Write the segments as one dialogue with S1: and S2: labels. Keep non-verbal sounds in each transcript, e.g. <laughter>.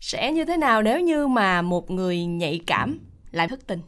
S1: sẽ như thế nào nếu như mà một người nhạy cảm lại thất tình?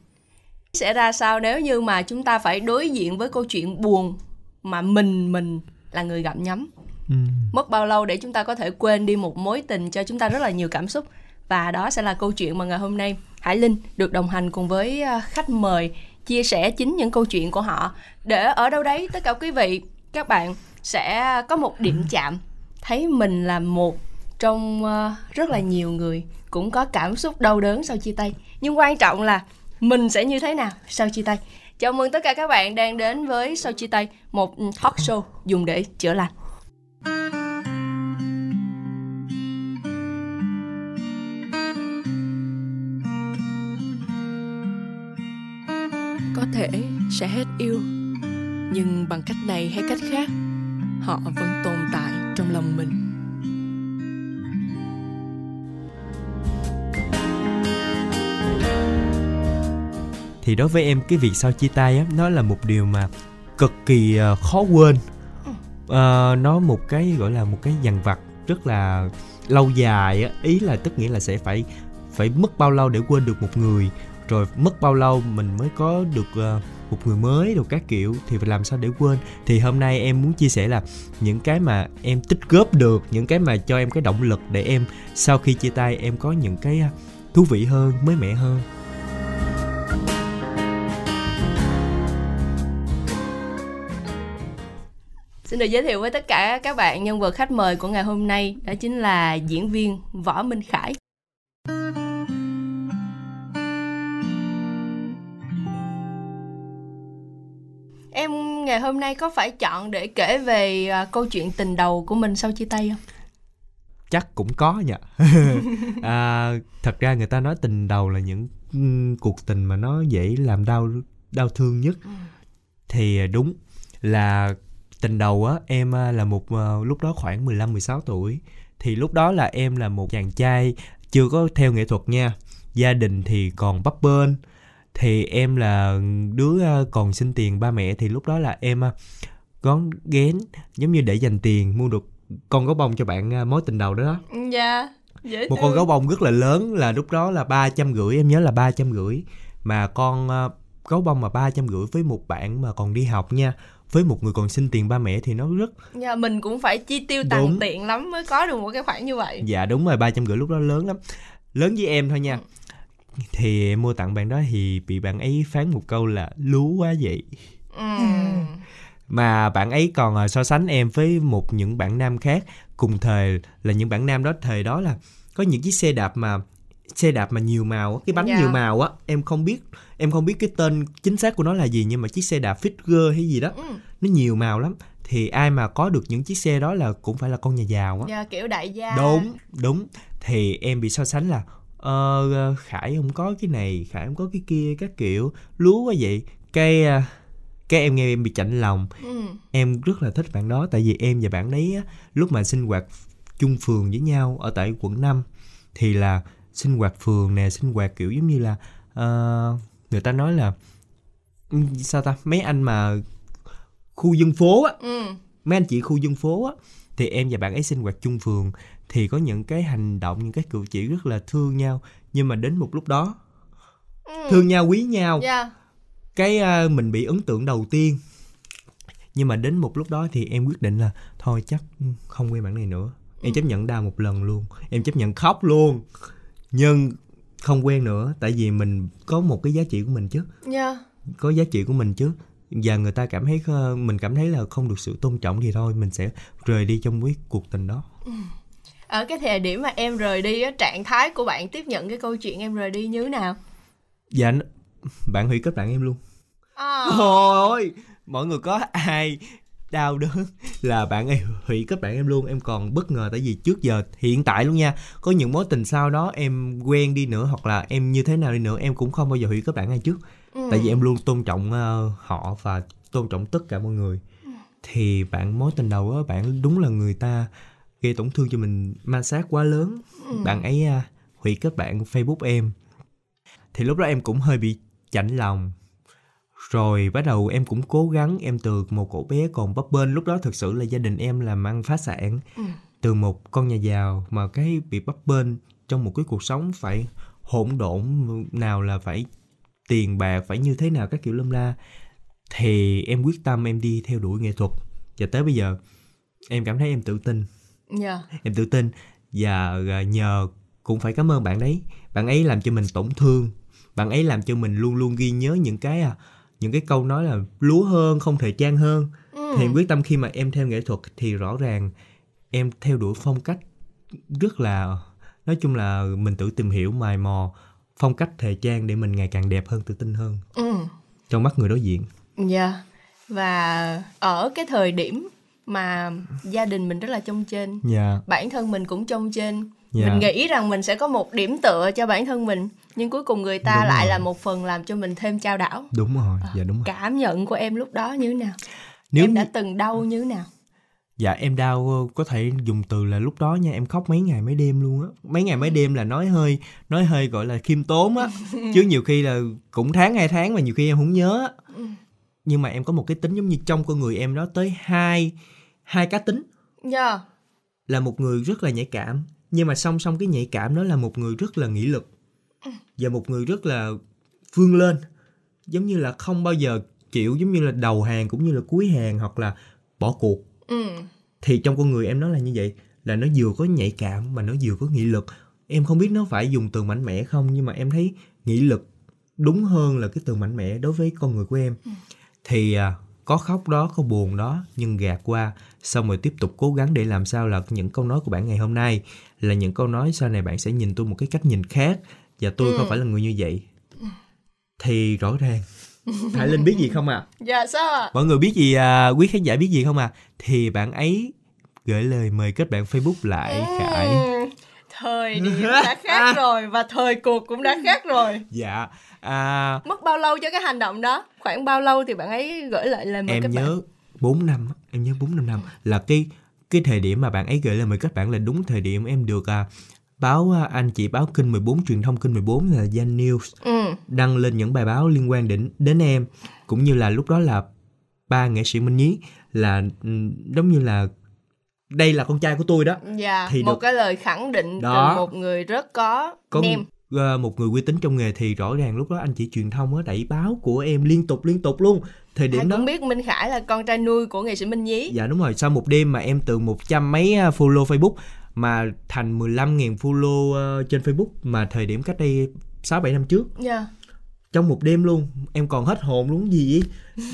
S1: Sẽ ra sao nếu như mà chúng ta phải đối diện với câu chuyện buồn mà mình mình là người gặp nhắm ừ. mất bao lâu để chúng ta có thể quên đi một mối tình cho chúng ta rất là nhiều cảm xúc? Và đó sẽ là câu chuyện mà ngày hôm nay Hải Linh được đồng hành cùng với à, khách mời chia sẻ chính những câu chuyện của họ. Để ở đâu đấy tất cả quý vị các bạn sẽ có một điểm chạm. Thấy mình là một trong à, rất là nhiều người cũng có cảm xúc đau đớn sau chia tay. Nhưng quan trọng là mình sẽ như thế nào sau chia tay. Chào mừng tất cả các bạn đang đến với sau chia tay một talk show dùng để chữa lành. Có thể sẽ hết yêu nhưng bằng cách này hay cách khác họ vẫn tồn tại trong lòng mình
S2: thì đối với em cái việc sau chia tay á nó là một điều mà cực kỳ uh, khó quên. Uh, nó một cái gọi là một cái dằn vặt rất là lâu dài á. Ý là tức nghĩa là sẽ phải phải mất bao lâu để quên được một người. Rồi mất bao lâu mình mới có được uh, một người mới được các kiểu thì phải làm sao để quên? Thì hôm nay em muốn chia sẻ là những cái mà em tích góp được những cái mà cho em cái động lực để em sau khi chia tay em có những cái thú vị hơn mới mẻ hơn
S1: Xin được giới thiệu với tất cả các bạn nhân vật khách mời của ngày hôm nay đó chính là diễn viên Võ Minh Khải. Em ngày hôm nay có phải chọn để kể về uh, câu chuyện tình đầu của mình sau chia tay không?
S2: Chắc cũng có nha. <laughs> à, thật ra người ta nói tình đầu là những cuộc tình mà nó dễ làm đau đau thương nhất. Ừ. Thì à, đúng là tình đầu á em à, là một uh, lúc đó khoảng 15 16 tuổi. Thì lúc đó là em là một chàng trai chưa có theo nghệ thuật nha. Gia đình thì còn bấp bênh. Thì em là đứa uh, còn xin tiền ba mẹ. Thì lúc đó là em gón ghén giống như để dành tiền mua được con gấu bông cho bạn mối tình đầu đó đó.
S1: Dạ dễ
S2: một thương. con gấu bông rất là lớn là lúc đó là ba trăm rưỡi em nhớ là ba trăm rưỡi. Mà con uh, gấu bông mà ba trăm rưỡi với một bạn mà còn đi học nha với một người còn xin tiền ba mẹ thì nó rất
S1: dạ mình cũng phải chi tiêu tằn tiện lắm mới có được một cái khoản như vậy.
S2: Dạ đúng rồi ba trăm rưỡi lúc đó lớn lắm. Lớn với em thôi nha. Ừ. thì em mua tặng bạn đó thì bị bạn ấy phán một câu là lú quá vậy. Ừ. <laughs> mà bạn ấy còn à, so sánh em với một những bạn nam khác. Cùng thời là những bạn nam đó thời đó là có những chiếc xe đạp mà xe đạp mà nhiều màu cái bánh yeah. Dạ. nhiều màu á em không biết em không biết cái tên chính xác của nó là gì nhưng mà chiếc xe đạp Fisker hay gì đó ừ. nó nhiều màu lắm thì ai mà có được những chiếc xe đó là cũng phải là con nhà giàu á
S1: yeah, dạ, kiểu đại gia
S2: đúng đúng thì em bị so sánh là uh, khải không có cái này khải không có cái kia các kiểu lúa quá vậy cái uh, cái em nghe em bị chạnh lòng ừ. em rất là thích bạn đó tại vì em và bạn ấy á, lúc mà sinh hoạt chung phường với nhau ở tại quận 5 thì là sinh hoạt phường nè sinh hoạt kiểu giống như là uh, người ta nói là ừ, sao ta mấy anh mà khu dân phố á ừ. mấy anh chị khu dân phố á thì em và bạn ấy sinh hoạt chung phường thì có những cái hành động những cái cử chỉ rất là thương nhau nhưng mà đến một lúc đó ừ. thương nhau quý nhau yeah. Dạ. cái uh, mình bị ấn tượng đầu tiên nhưng mà đến một lúc đó thì em quyết định là thôi chắc không quen bạn này nữa em ừ. chấp nhận đau một lần luôn em chấp nhận khóc luôn nhưng không quen nữa tại vì mình có một cái giá trị của mình chứ yeah. Dạ. có giá trị của mình chứ và người ta cảm thấy mình cảm thấy là không được sự tôn trọng thì thôi mình sẽ rời đi trong cái cuộc tình đó ừ.
S1: ở cái thời điểm mà em rời đi á trạng thái của bạn tiếp nhận cái câu chuyện em rời đi như thế nào
S2: dạ bạn hủy kết bạn em luôn à. ôi mọi người có ai đau đớn là bạn ấy hủy kết bạn em luôn. Em còn bất ngờ tại vì trước giờ hiện tại luôn nha. Có những mối tình sau đó em quen đi nữa hoặc là em như thế nào đi nữa em cũng không bao giờ hủy kết bạn ai trước. Ừ. tại vì em luôn tôn trọng uh, họ và tôn trọng tất cả mọi người. Ừ. thì bạn mối tình đầu á bạn đúng là người ta gây tổn thương cho mình ma sát quá lớn. Ừ. bạn ấy uh, hủy kết bạn facebook em. Thì lúc đó em cũng hơi bị chạnh lòng rồi bắt đầu em cũng cố gắng em từ một cậu bé còn bấp bênh lúc đó thực sự là gia đình em làm ăn phá sản. Ừ. từ một con nhà giàu mà cái bị bấp bênh trong một cái cuộc sống phải hỗn độn nào là phải tiền bạc phải như thế nào các kiểu lâm la thì em quyết tâm em đi theo đuổi nghệ thuật. Và tới bây giờ em cảm thấy em tự tin.
S1: Yeah.
S2: em tự tin. Và à, nhờ cũng phải cảm ơn bạn đấy. Bạn ấy làm cho mình tổn thương. Bạn ấy làm cho mình luôn luôn ghi nhớ những cái à những cái câu nói là lúa hơn không thể trang hơn ừ. thì em quyết tâm khi mà em theo nghệ thuật thì rõ ràng em theo đuổi phong cách rất là nói chung là mình tự tìm hiểu mài mò phong cách thời trang để mình ngày càng đẹp hơn tự tin hơn ừ. trong mắt người đối diện
S1: dạ yeah. và ở cái thời điểm mà gia đình mình rất là trông trên yeah. Dạ. bản thân mình cũng trông trên yeah. Dạ. mình nghĩ rằng mình sẽ có một điểm tựa cho bản thân mình nhưng cuối cùng người ta đúng lại rồi. là một phần làm cho mình thêm trao đảo
S2: đúng rồi ờ, dạ đúng rồi
S1: cảm nhận của em lúc đó như thế nào Nếu em đã từng đau như thế nào
S2: dạ em đau có thể dùng từ là lúc đó nha em khóc mấy ngày mấy đêm luôn á mấy ngày mấy đêm là nói hơi nói hơi gọi là khiêm tốn á <laughs> chứ nhiều khi là cũng tháng hai tháng mà nhiều khi em không nhớ ừ. nhưng mà em có một cái tính giống như trong con người em đó tới hai hai cá tính yeah. Dạ. là một người rất là nhạy cảm nhưng mà song song cái nhạy cảm đó là một người rất là nghị lực và một người rất là vươn lên giống như là không bao giờ chịu giống như là đầu hàng cũng như là cuối hàng hoặc là bỏ cuộc ừ. thì trong con người em nó là như vậy là nó vừa có nhạy cảm mà nó vừa có nghị lực em không biết nó phải dùng từ mạnh mẽ không nhưng mà em thấy nghị lực đúng hơn là cái từ mạnh mẽ đối với con người của em ừ. thì à, có khóc đó có buồn đó nhưng gạt qua xong rồi tiếp tục cố gắng để làm sao là những câu nói của bạn ngày hôm nay là những câu nói sau này bạn sẽ nhìn tôi một cái cách nhìn khác và tôi ừ. không phải là người như vậy thì rõ ràng <laughs> Hải Linh biết gì không à?
S1: Dạ sao ạ?
S2: Mọi người biết gì à, quý khán giả biết gì không à? Thì bạn ấy gửi lời mời kết bạn Facebook lại ừ. Khải.
S1: Thời điểm <laughs> đã khác rồi và thời cuộc cũng đã khác rồi.
S2: Dạ. À...
S1: Mất bao lâu cho cái hành động đó? Khoảng bao lâu thì bạn ấy gửi lại lời mời
S2: em
S1: kết
S2: nhớ bạn? 4 năm, em nhớ 4 năm năm là cái cái thời điểm mà bạn ấy gửi lời mời kết bạn là đúng thời điểm em được à, báo à, anh chị báo kênh 14 truyền thông kênh 14 là Danh News ừ. đăng lên những bài báo liên quan đến đến em cũng như là lúc đó là ba nghệ sĩ Minh Nhí là ừ, giống như là đây là con trai của tôi đó.
S1: Dạ, thì một được... cái lời khẳng định đó. từ một người rất có, có nem.
S2: Uh, một người uy tín trong nghề thì rõ ràng lúc đó anh chị truyền thông á đẩy báo của em liên tục liên tục luôn
S1: thời điểm Ai đó cũng biết Minh Khải là con trai nuôi của nghệ sĩ Minh Nhí
S2: dạ đúng rồi sau một đêm mà em từ một trăm mấy à, follow Facebook mà thành 15.000 follow uh, trên Facebook mà thời điểm cách đây 6 7 năm trước. Dạ. Yeah. Trong một đêm luôn, em còn hết hồn luôn gì vậy?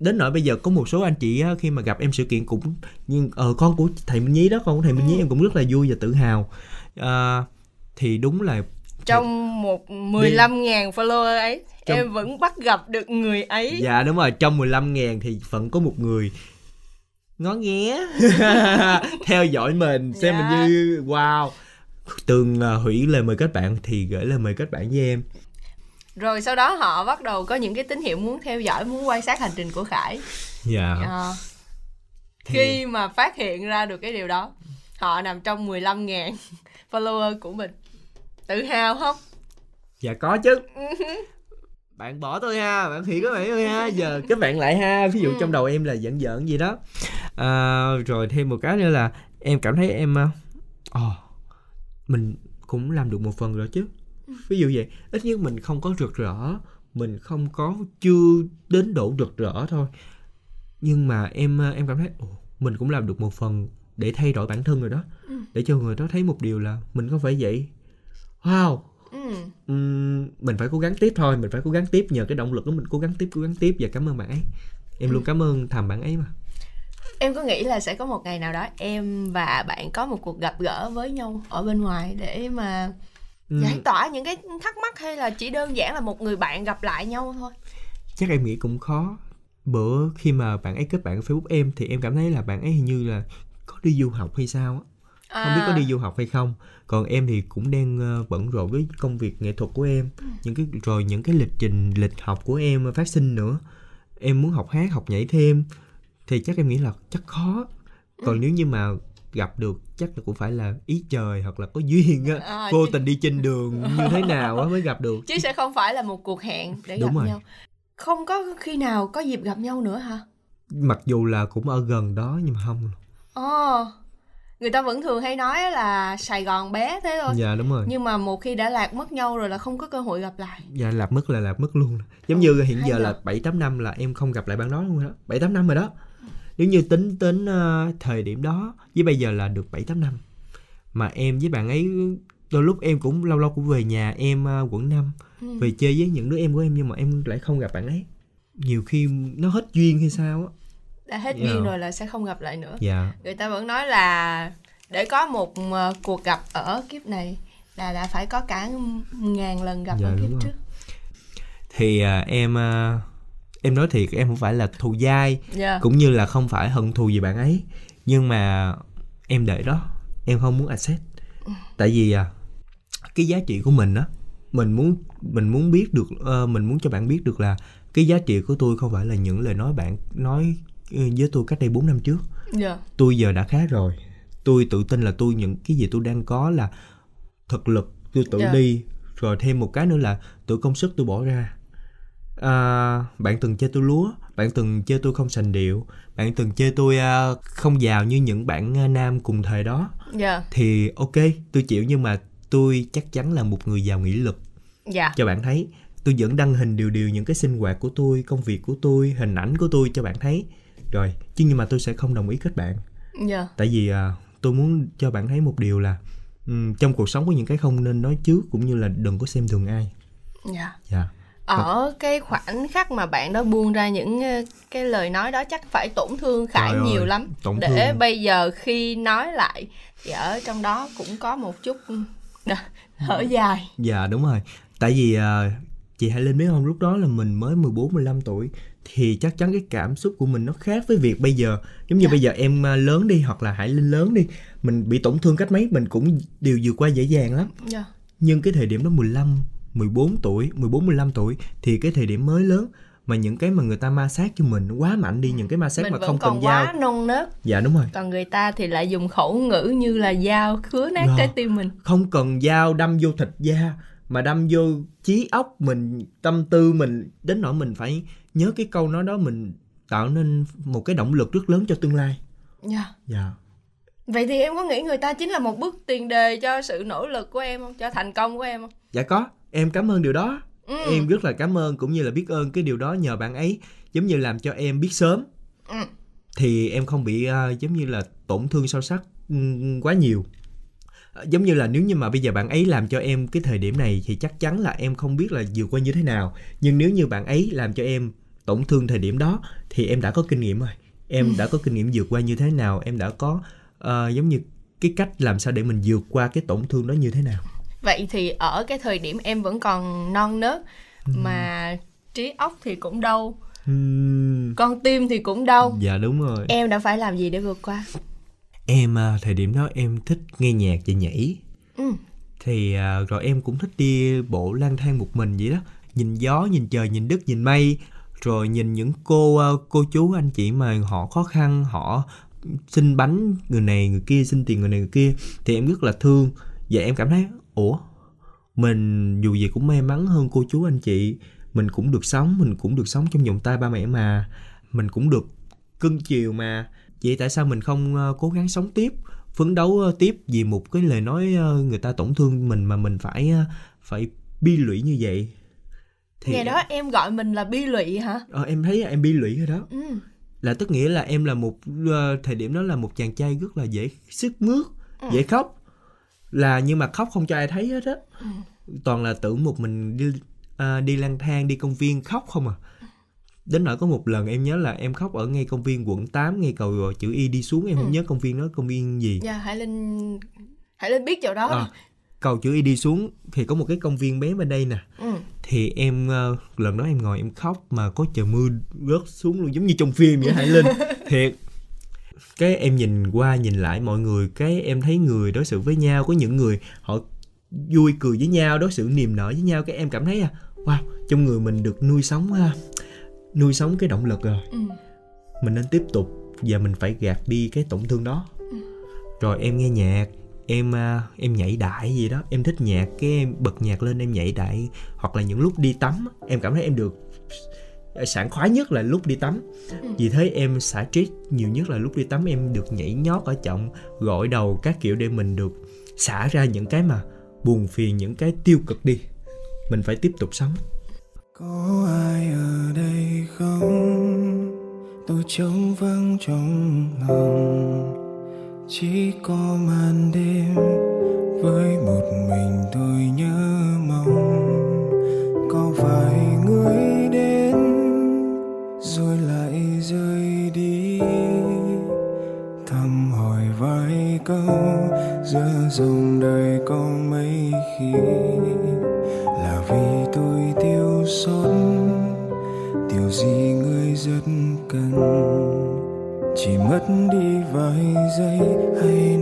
S2: Đến nỗi bây giờ có một số anh chị á, khi mà gặp em sự kiện cũng nhưng ờ con của thầy Minh Nhí đó, con của thầy Minh Nhí em cũng rất là vui và tự hào. À, thì đúng là
S1: trong một 15.000 follower ấy trong... em vẫn bắt gặp được người ấy.
S2: Dạ đúng rồi, trong 15.000 thì vẫn có một người ngó nghé <laughs> theo dõi mình xem dạ. mình như wow tường uh, hủy lời mời kết bạn thì gửi lời mời kết bạn với em
S1: rồi sau đó họ bắt đầu có những cái tín hiệu muốn theo dõi muốn quan sát hành trình của khải. Dạ. Yeah. thì... khi mà phát hiện ra được cái điều đó họ nằm trong 15 ngàn <laughs> follower của mình. Tự hào không?
S2: Dạ có chứ. <laughs> Bạn bỏ tôi ha bạn hủy các bạn tôi ha. Giờ <laughs> các bạn lại ha ví dụ ừ. trong đầu em là giận giận gì đó. À, rồi thêm một cái nữa là em cảm thấy em oh, mình cũng làm được một phần rồi chứ ví dụ vậy ít nhất mình không có rực rỡ mình không có chưa đến độ rực rỡ thôi nhưng mà em em cảm thấy mình cũng làm được một phần để thay đổi bản thân rồi đó ừ. để cho người đó thấy một điều là mình không phải vậy wow ừ. uhm, mình phải cố gắng tiếp thôi mình phải cố gắng tiếp nhờ cái động lực đó mình cố gắng tiếp cố gắng tiếp và cảm ơn bạn ấy em ừ. luôn cảm ơn thầm bạn ấy mà
S1: em có nghĩ là sẽ có một ngày nào đó em và bạn có một cuộc gặp gỡ với nhau ở bên ngoài để mà ừ. giải tỏa những cái thắc mắc hay là chỉ đơn giản là một người bạn gặp lại nhau thôi
S2: chắc em nghĩ cũng khó bữa khi mà bạn ấy kết bạn ở facebook em thì em cảm thấy là bạn ấy hình như là có đi du học hay sao á à. không biết có đi du học hay không còn em thì cũng đang ờ, bận rộn với công việc nghệ thuật của em ừ. những cái rồi những cái lịch trình lịch học của em phát sinh nữa em muốn học hát học nhảy thêm thì chắc em nghĩ là chắc khó còn ừ. nếu như mà gặp được chắc là cũng phải là ý trời hoặc là có duyên á. À, vô chứ... tình đi trên đường như thế nào á mới gặp được.
S1: Chứ sẽ không phải là một cuộc hẹn để Đúng gặp rồi. nhau. Không có khi nào có dịp gặp nhau nữa hả?
S2: Mặc dù là cũng ở gần đó nhưng mà không
S1: ồ người ta vẫn thường hay nói là sài gòn bé thế thôi.
S2: Dạ đúng rồi.
S1: Nhưng mà một khi đã lạc mất nhau rồi là không có cơ hội gặp lại.
S2: Dạ lạc mất là lạc mất luôn. Giống như hiện giờ là bảy tám năm là em không gặp lại bạn đó luôn rồi đó. Bảy tám năm rồi đó nếu như tính tính ờ, thời điểm đó với bây giờ là được bảy tám năm mà em với bạn ấy đôi lúc em cũng lâu lâu cũng về nhà em ờ, quận 5
S1: Ừ.
S2: về chơi với những đứa em của em nhưng mà em lại không gặp bạn ấy nhiều khi nó hết duyên hay sao á
S1: đã hết
S2: Dạ.
S1: duyên rồi là sẽ không gặp lại nữa
S2: dạ
S1: người ta vẫn nói là để có một ờ, cuộc gặp ở kiếp này là đã phải có cả ngàn lần gặp
S2: Dạ,
S1: ở kiếp
S2: rồi.
S1: trước
S2: thì à, em à, em nói thiệt em không phải là thù dai
S1: dạ.
S2: cũng như là không phải hận thù gì bạn ấy. Nhưng mà em để đó em không muốn accept. Tại vì à, cái giá trị của mình á mình muốn mình muốn biết được ờ, mình muốn cho bạn biết được là cái giá trị của tôi không phải là những lời nói bạn nói ừ, với tôi cách đây 4 năm trước.
S1: Dạ.
S2: Tôi giờ đã khác rồi. Tôi tự tin là tôi những cái gì tôi đang có là thực lực tôi tự
S1: Dạ.
S2: đi. Rồi thêm một cái nữa là tự công sức tôi bỏ ra à, bạn từng chê tôi lúa bạn từng chê tôi không sành điệu bạn từng chê tôi à, không giàu như những bạn à, nam cùng thời đó.
S1: Dạ.
S2: Thì ok tôi chịu nhưng mà tôi chắc chắn là một người giàu nghị lực.
S1: Dạ.
S2: Cho bạn thấy tôi vẫn đăng hình điều điều những cái sinh hoạt của tôi công việc của tôi hình ảnh của tôi cho bạn thấy. Rồi chứ nhưng mà tôi sẽ không đồng ý kết bạn.
S1: Dạ.
S2: Tại vì à, tôi muốn cho bạn thấy một điều là ừm, trong cuộc sống có những cái không nên nói trước cũng như là đừng có xem thường ai.
S1: Dạ.
S2: Dạ
S1: ở cái khoảnh khắc mà bạn đó buông ra những ờ, cái lời nói đó chắc phải tổn thương khải
S2: Trời ơi,
S1: nhiều lắm.
S2: tổn
S1: để
S2: thương.
S1: bây giờ khi nói lại thì ở trong đó cũng có một chút ờ, <laughs> thở dài.
S2: Dạ đúng rồi. Tại vì à, chị Hải Linh biết không lúc đó là mình mới 14 15 tuổi thì chắc chắn cái cảm xúc của mình nó khác với việc bây giờ. Giống như
S1: Dạ.
S2: bây giờ em lớn đi hoặc là Hải Linh lớn đi mình bị tổn thương cách mấy mình cũng đều vượt qua dễ dàng lắm.
S1: Dạ.
S2: Nhưng cái thời điểm đó 15, 14 tuổi, 14, 15 tuổi thì cái thời điểm mới lớn mà những cái mà người ta ma sát cho mình quá mạnh đi những cái ma sát
S1: mình
S2: mà
S1: vẫn
S2: không
S1: còn
S2: cần
S1: quá
S2: dao
S1: non nớt.
S2: Dạ đúng rồi.
S1: Còn người ta thì lại dùng khẩu ngữ như là dao khứa nát
S2: Dạ.
S1: trái tim mình.
S2: Không cần dao đâm vô thịt da mà đâm vô trí óc mình tâm tư mình. Đến nỗi mình phải nhớ cái câu nói đó mình tạo nên một cái động lực rất lớn cho tương lai.
S1: Dạ.
S2: Dạ.
S1: Vậy thì em có nghĩ người ta chính là một bước tiền đề cho sự nỗ lực của em không? Cho thành công của em không?
S2: Dạ có em cảm ơn điều đó.
S1: Ừ.
S2: em rất là cảm ơn cũng như là biết ơn cái điều đó nhờ bạn ấy giống như làm cho em biết sớm.
S1: Ừ.
S2: thì em không bị à, giống như là tổn thương sâu sắc ừm, quá nhiều. À, giống như là nếu như mà bây giờ bạn ấy làm cho em cái thời điểm này thì chắc chắn là em không biết là vượt qua như thế nào. Nhưng nếu như bạn ấy làm cho em tổn thương thời điểm đó thì em đã có kinh nghiệm rồi. Em đã có kinh nghiệm vượt qua như thế nào em đã có ờ, giống như cái cách làm sao để mình vượt qua cái tổn thương đó như thế nào
S1: vậy thì ở cái thời điểm em vẫn còn non nớt
S2: Ừ.
S1: mà trí óc thì cũng đau
S2: Ừm,
S1: con tim thì cũng đau.
S2: Dạ đúng rồi.
S1: Em đã phải làm gì để vượt qua?
S2: Em à, thời điểm đó em thích nghe nhạc và nhảy.
S1: Ừ.
S2: thì à, rồi em cũng thích đi bộ lang thang một mình vậy đó. Nhìn gió nhìn trời nhìn đất nhìn mây rồi nhìn những cô à, cô chú anh chị mà họ khó khăn họ xin bánh người này người kia xin tiền người này người kia thì em rất là thương. Và em cảm thấy ủa? Mình dù gì cũng may mắn hơn cô chú anh chị. Mình cũng được sống mình cũng được sống trong vòng tay ba mẹ mà. Mình cũng được cưng chiều mà. Vậy tại sao mình không ờ, cố gắng sống tiếp phấn đấu ờ, tiếp vì một cái lời nói ờ, người ta tổn thương mình mà mình phải phải bi lụy như vậy?
S1: Ngày đó em gọi mình là bi lụy hả?
S2: Ờ, em thấy em bi lụy rồi đó.
S1: Ừ.
S2: là tức nghĩa là em là một thời điểm đó là một chàng trai rất là dễ sức mướt
S1: Ừ.
S2: dễ khóc là nhưng mà khóc không cho ai thấy hết á. Toàn là tưởng một mình đi à, đi lang thang đi công viên khóc không à. Đến nỗi có một lần em nhớ là em khóc ở ngay công viên quận 8 ngay cầu chữ y đi xuống em không nhớ công viên đó công viên gì.
S1: Dạ hải linh hải linh biết chỗ đó.
S2: À, cầu chữ y đi xuống thì có một cái công viên bé bên đây nè.
S1: Ừ.
S2: thì em ờ, lần đó em ngồi em khóc mà có trời mưa rớt xuống luôn giống như trong phim vậy Hải Linh. <laughs> Thiệt cái em nhìn qua nhìn lại mọi người cái em thấy người đối xử với nhau có những người họ vui cười với nhau đối xử niềm nở với nhau cái em cảm thấy à wow trong người mình được nuôi sống à, nuôi sống cái động lực rồi
S1: Ừ.
S2: mình nên tiếp tục và mình phải gạt đi cái tổn thương đó. Rồi em nghe nhạc em à, em nhảy đại gì đó em thích nhạc cái em bật nhạc lên em nhảy đại hoặc là những lúc đi tắm em cảm thấy em được sảng khoái nhất là lúc đi tắm. Ừ. vì thế em xả stress nhiều nhất là lúc đi tắm em được nhảy nhót ở trọng gội đầu các kiểu để mình được xả ra những cái mà buồn phiền những cái tiêu cực đi. Mình phải tiếp tục sống.
S3: Có ai ở đây không? Tôi trống vắng trong lòng. Chỉ có màn đêm với một mình tôi nhớ mong. Có đến rồi lại rơi đi. Thăm hỏi vài câu, giữa dòng đời có mấy khi là vì tôi tiêu xót. Điều gì người rất cần, chỉ mất đi vài giây hay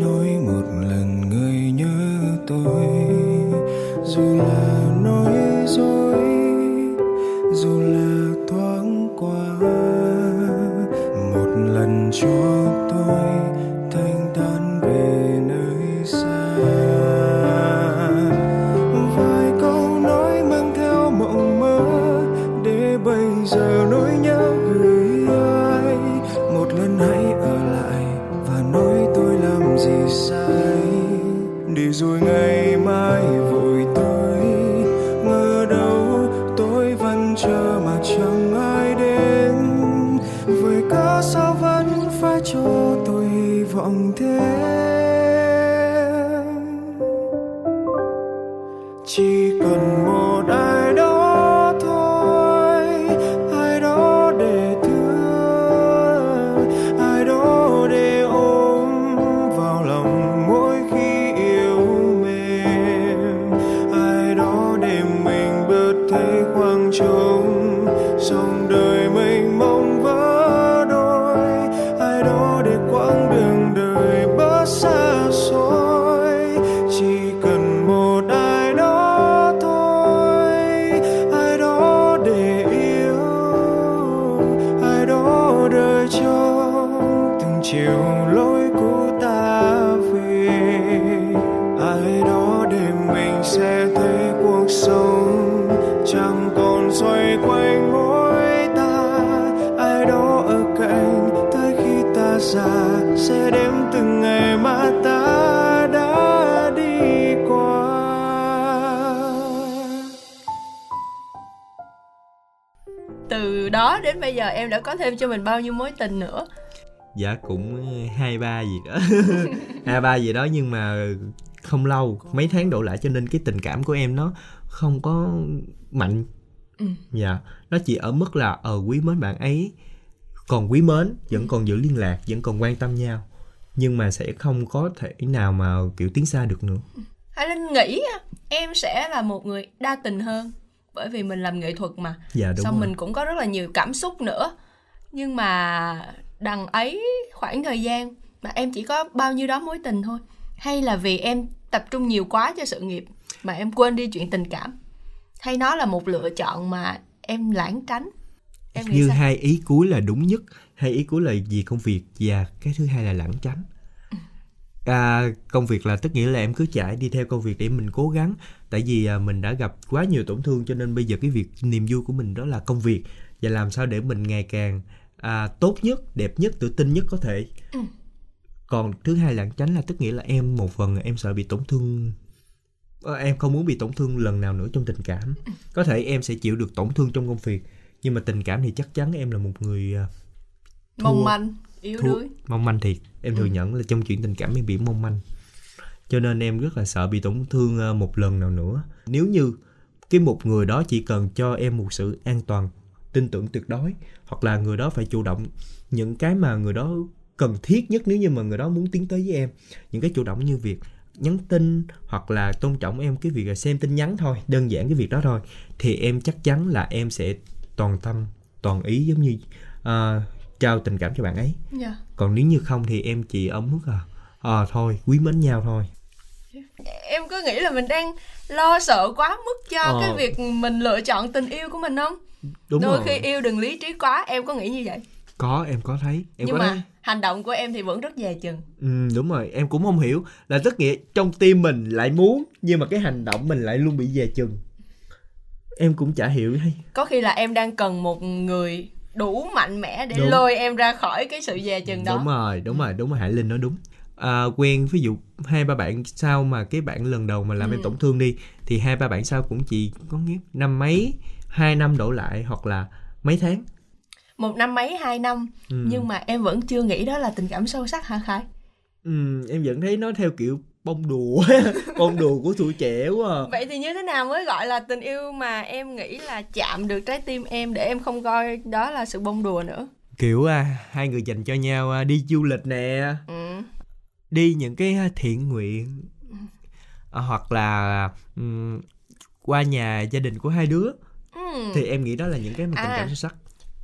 S3: thêm cho mình
S1: bao nhiêu mối tình nữa.
S2: Dạ cũng hai ba gì đó. Hai <laughs> ba gì đó nhưng mà không lâu mấy tháng đổ lại cho nên cái tình cảm của em nó không có mạnh.
S1: Ừ.
S2: dạ nó chỉ ở mức là ờ quý mến bạn ấy còn quý mến vẫn còn giữ liên lạc vẫn còn quan tâm nhau nhưng mà sẽ không có thể nào mà kiểu tiến xa được nữa.
S1: Hải Linh nghĩ em sẽ là một người đa tình hơn bởi vì mình làm nghệ thuật mà.
S2: Dạ đúng
S1: xong
S2: rồi.
S1: mình cũng có rất là nhiều cảm xúc nữa nhưng mà đằng ấy khoảng thời gian mà em chỉ có bao nhiêu đó mối tình thôi. Hay là vì em tập trung nhiều quá cho sự nghiệp mà em quên đi chuyện tình cảm. Hay nó là một lựa chọn mà em lãng tránh? Em nghĩ
S2: như
S1: sao?
S2: hai ý cuối là đúng nhất. Hai ý cuối là vì công việc và cái thứ hai là lảng tránh. À, công việc là tất nghĩa là em cứ chạy đi theo công việc để mình cố gắng. Tại vì à, mình đã gặp quá nhiều tổn thương cho nên bây giờ cái việc niềm vui của mình đó là công việc. Và làm sao để mình ngày càng à, tốt nhất đẹp nhất tự tin nhất có thể.
S1: Ừ.
S2: còn thứ hai lảng tránh là tất nghĩa là em một phần em sợ bị tổn thương. Ờ, em không muốn bị tổn thương lần nào nữa trong tình cảm. Có thể em sẽ chịu được tổn thương trong công việc nhưng mà tình cảm thì chắc chắn em là một người à,
S1: mong
S2: thua-
S1: manh yếu
S2: thua.
S1: đuối.
S2: Mong manh thiệt. Em thừa nhận là trong chuyện tình cảm em bị mong manh. Cho nên em rất là sợ bị tổn thương ờ, một lần nào nữa. Nếu như cái một người đó chỉ cần cho em một sự an toàn tin tưởng tuyệt đối hoặc là người đó phải chủ động. Những cái mà người đó cần thiết nhất nếu như mà người đó muốn tiến tới với em những cái chủ động như việc nhắn tin hoặc là tôn trọng em cái việc là xem tin nhắn thôi đơn giản cái việc đó thôi thì em chắc chắn là em sẽ toàn tâm toàn ý giống như ờ, trao tình cảm cho bạn ấy.
S1: Dạ.
S2: còn nếu như không thì em chỉ ở mức à. À thôi quý mến nhau thôi
S1: em cứ nghĩ là mình đang lo sợ quá mức cho
S2: Ờ.
S1: cái việc mình lựa chọn tình yêu của mình không?
S2: Đúng
S1: đôi
S2: rồi.
S1: khi yêu đừng lý trí quá em có nghĩ như vậy?
S2: Có em có thấy em
S1: nhưng
S2: có
S1: mà
S2: thấy.
S1: hành động của em thì vẫn rất dè chừng.
S2: Ừ, đúng rồi em cũng không hiểu là tất nghĩa trong tim mình lại muốn nhưng mà cái hành động mình lại luôn bị dè chừng. Em cũng chả hiểu hay.
S1: Có khi là em đang cần một người đủ mạnh mẽ để
S2: Đúng.
S1: lôi em ra khỏi cái sự dè chừng đó.
S2: Đúng rồi đúng rồi đúng rồi hải linh nói đúng à, quen ví dụ hai ba bạn sau mà cái bạn lần đầu mà làm em
S1: Ừ.
S2: tổn thương đi thì hai ba bạn sau cũng chỉ có nghĩa năm mấy hai năm đổ lại hoặc là mấy tháng
S1: một năm mấy hai năm
S2: Ừ.
S1: nhưng mà em vẫn chưa nghĩ đó là tình cảm sâu sắc hả khải
S2: ừ, em vẫn thấy nó theo kiểu bông đùa <laughs> bông đùa của tuổi trẻ quá à.
S1: vậy thì như thế nào mới gọi là tình yêu mà em nghĩ là chạm được trái tim em để em không coi đó là sự bông đùa nữa
S2: kiểu à, hai người dành cho nhau à, đi du lịch nè
S1: ừ.
S2: Đi những cái à, thiện nguyện à, hoặc là ừm, qua nhà gia đình của hai đứa.
S1: Ừ.
S2: thì em nghĩ đó là những cái mà tình
S1: À.
S2: cảm sâu sắc.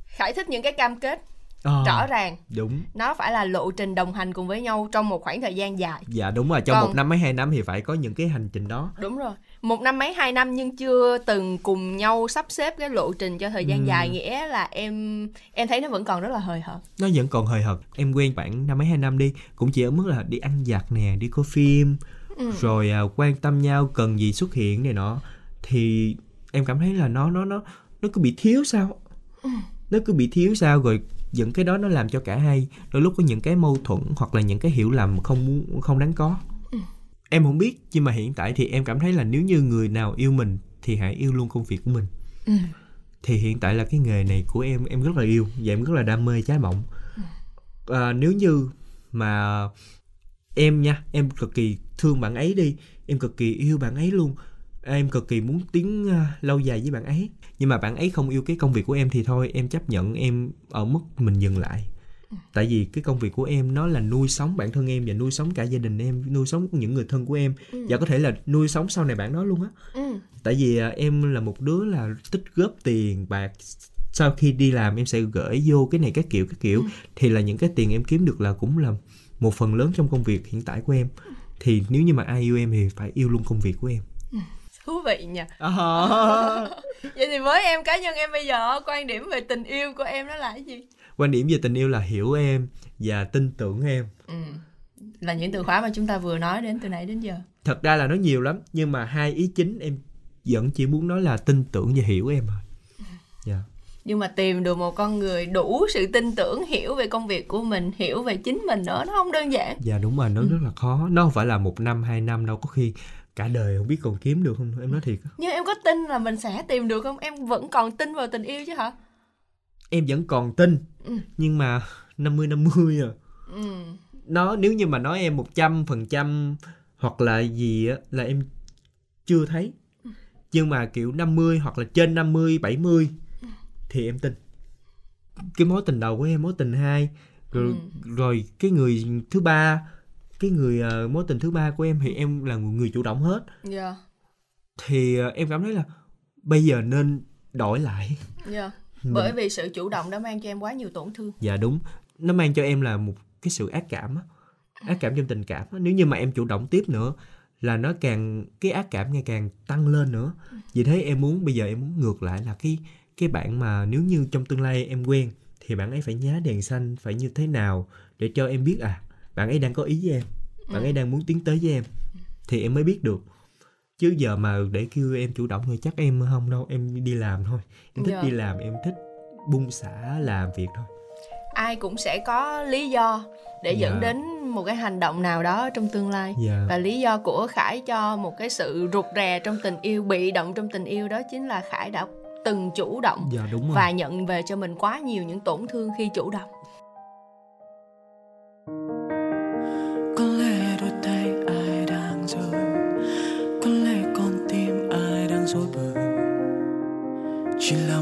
S1: Khải thích những cái cam kết
S2: Ờ,
S1: rõ ràng.
S2: đúng.
S1: Nó phải là lộ trình đồng hành cùng với nhau trong một khoảng thời gian dài.
S2: Dạ đúng rồi trong
S1: Còn-
S2: một năm mấy hai năm thì phải có những cái hành trình đó.
S1: Đúng rồi một năm mấy hai năm nhưng chưa từng cùng nhau sắp xếp cái lộ trình cho thời gian
S2: Ừ.
S1: dài nghĩa là em em thấy nó vẫn còn rất là hời hợt
S2: nó vẫn còn hời hợt em quen bạn năm mấy hai năm đi cũng chỉ ở mức là đi ăn giặt nè đi coi phim
S1: Ừ.
S2: rồi à, quan tâm nhau cần gì xuất hiện này nọ thì em cảm thấy là nó nó nó nó cứ bị thiếu sao
S1: Ừ.
S2: nó cứ bị thiếu sao rồi những cái đó nó làm cho cả hai đôi lúc có những cái mâu thuẫn hoặc là những cái hiểu lầm không muốn không đáng có. Em không biết nhưng mà hiện tại thì em cảm thấy là nếu như người nào yêu mình thì hãy yêu luôn công việc của mình.
S1: Ừ.
S2: thì hiện tại là cái nghề này của em em rất là yêu và em rất là đam mê trái mộng à, nếu như mà em nha em cực kỳ thương bạn ấy đi em cực kỳ yêu bạn ấy luôn em cực kỳ muốn tiến à, lâu dài với bạn ấy. Nhưng mà bạn ấy không yêu cái công việc của em thì thôi em chấp nhận em ở mức mình dừng lại tại vì cái công việc của em nó là nuôi sống bản thân em và nuôi sống cả gia đình em nuôi sống những người thân của em. Và có thể là nuôi sống sau này bạn đó luôn á.
S1: Ừ.
S2: tại vì à, em là một đứa là tích góp tiền bạc sau khi đi làm em sẽ gửi vô cái này các kiểu các kiểu. Thì là những cái tiền em kiếm được là cũng là một phần lớn trong công việc hiện tại của em. Thì nếu như mà ai yêu em thì phải yêu luôn công việc của em.
S1: Thú vị nha
S2: à, <laughs>
S1: vậy thì với em cá nhân em bây giờ quan điểm về tình yêu của em đó là cái gì
S2: quan điểm về tình yêu là hiểu em và tin tưởng em.
S1: Ừ. là những từ khóa mà chúng ta vừa nói đến từ nãy đến giờ.
S2: Thật ra là nó nhiều lắm nhưng mà hai ý chính em vẫn chỉ muốn nói là tin tưởng và hiểu em thôi. Dạ.
S1: Nhưng mà tìm được một con người đủ sự tin tưởng hiểu về công việc của mình hiểu về chính mình nữa nó không đơn giản.
S2: Dạ đúng rồi nó rất là khó. Nó không phải là một năm hai năm đâu có khi cả đời không biết còn kiếm được không em nói thiệt
S1: nhưng em có tin là mình sẽ tìm được không? Em vẫn còn tin vào tình yêu chứ hả
S2: em vẫn còn tin.
S1: Ừ.
S2: nhưng mà 50 50 à.
S1: Ừ.
S2: nó nếu như mà nói em một trăm phần trăm hoặc là gì á là em chưa thấy. Nhưng mà kiểu 50 hoặc là trên 50 70 thì em tin. Cái mối tình đầu của em mối tình hai rồi, rồi cái người thứ ba cái người ờ, mối tình thứ ba của em thì em là người, người chủ động hết.
S1: Dạ.
S2: Thì ờ, em cảm thấy là bây giờ nên đổi lại.
S1: Dạ bởi vì sự chủ động đã mang cho em quá nhiều tổn thương.
S2: Dạ đúng. Nó mang cho em là một cái sự ác cảm á. Ác cảm trong tình cảm nếu như mà em chủ động tiếp nữa là nó càng cái ác cảm ngày càng tăng lên nữa. Vì thế em muốn bây giờ em muốn ngược lại là cái cái bạn mà nếu như trong tương lai em quen thì bạn ấy phải nhá đèn xanh phải như thế nào để cho em biết à bạn ấy đang có ý với em bạn ấy đang muốn tiến tới với em thì em mới biết được chứ giờ mà để kêu em chủ động thì chắc em không đâu em đi làm thôi. Em thích
S1: Dạ.
S2: đi làm em thích bung xả làm việc thôi.
S1: Ai cũng sẽ có lý do để
S2: Dạ.
S1: dẫn đến một cái hành động nào đó trong tương lai.
S2: Dạ.
S1: Và lý do của khải cho một cái sự rụt rè trong tình yêu bị động trong tình yêu đó chính là khải đã từng chủ động
S2: dạ đúng rồi.
S1: và nhận về cho mình quá nhiều những tổn thương khi chủ động
S3: chỉ là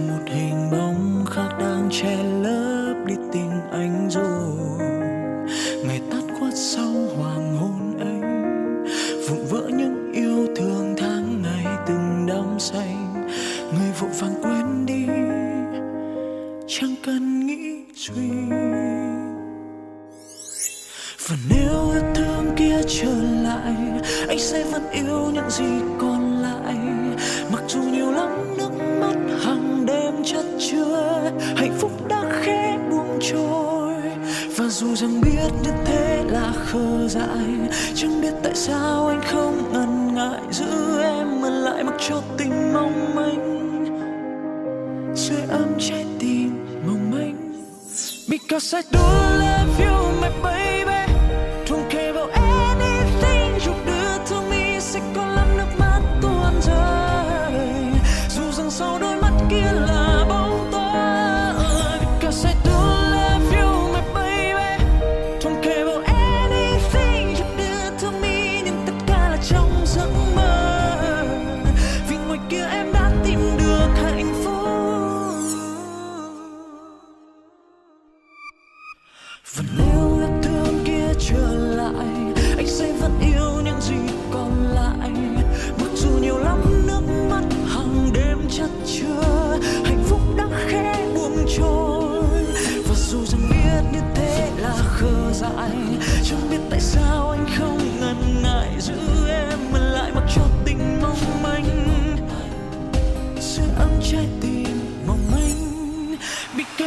S4: Because I do love you, my baby.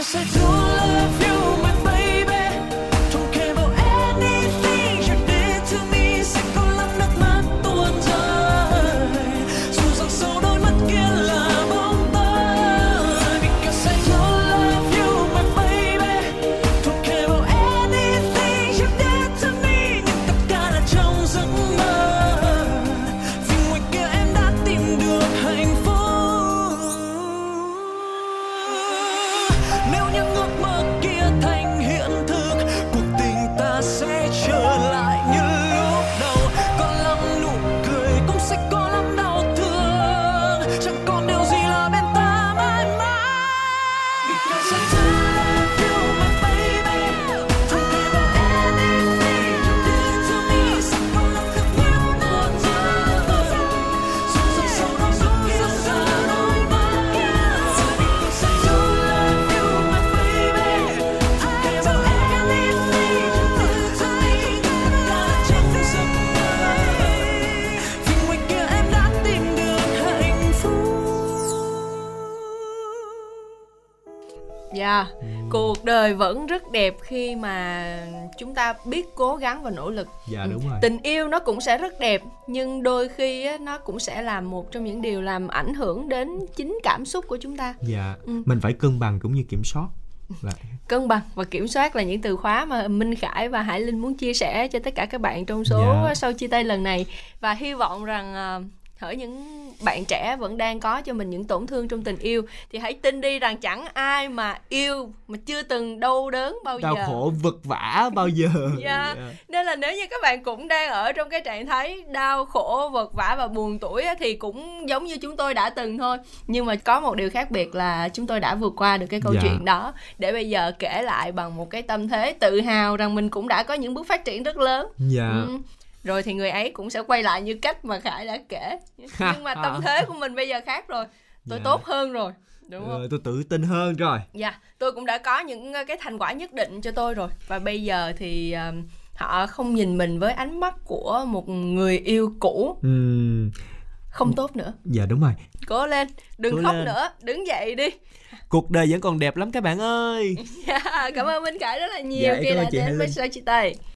S1: said đời vẫn rất đẹp khi mà chúng ta biết cố gắng và nỗ lực.
S2: Dạ,
S1: Ừ.
S2: đúng rồi.
S1: Tình yêu nó cũng sẽ rất đẹp, nhưng đôi khi á, nó cũng sẽ là một trong những điều làm ảnh hưởng đến chính cảm xúc của chúng ta.
S2: dạ
S1: Ừ.
S2: mình phải cân bằng cũng như kiểm soát Dạ.
S1: Cân bằng và kiểm soát là những từ khóa mà Minh Khải và Hải Linh muốn chia sẻ cho tất cả các bạn trong số
S2: Dạ.
S1: sau chia tay lần này và hy vọng rằng ờ, hỡi những bạn trẻ vẫn đang có cho mình những tổn thương trong tình yêu thì hãy tin đi rằng chẳng ai mà yêu mà chưa từng đau đớn bao
S2: đau
S1: giờ.
S2: khổ vật vã bao giờ <laughs>
S1: Dạ.
S2: Dạ.
S1: Nên là nếu như các bạn cũng đang ở trong cái trạng thái đau khổ, vật vã và buồn tuổi thì cũng giống như chúng tôi đã từng thôi. Nhưng mà có một điều khác biệt là chúng tôi đã vượt qua được cái câu
S2: Dạ.
S1: chuyện đó để bây giờ kể lại bằng một cái tâm thế tự hào rằng mình cũng đã có những bước phát triển rất lớn.
S2: dạ
S1: Ừ. Rồi thì người ấy cũng sẽ quay lại như cách mà Khải đã kể. Nhưng mà tâm thế của mình bây giờ khác rồi. Tôi
S2: Dạ.
S1: tốt hơn rồi. Đúng không?
S2: Ờ, tôi tự tin hơn rồi
S1: Dạ, tôi cũng đã có những ờ, cái thành quả nhất định cho tôi rồi và bây giờ thì ờ, họ không nhìn mình với ánh mắt của một người yêu cũ
S2: Ừm,
S1: không tốt nữa.
S2: dạ đúng rồi
S1: Cố lên, đừng
S2: Cố
S1: khóc
S2: lên.
S1: nữa, đứng dậy đi.
S2: cuộc đời vẫn còn đẹp lắm các bạn ơi <laughs>
S1: Dạ, cảm ơn Minh Khải rất là nhiều
S2: Dạ,
S1: khi đã đến với. Sao Chị Tây.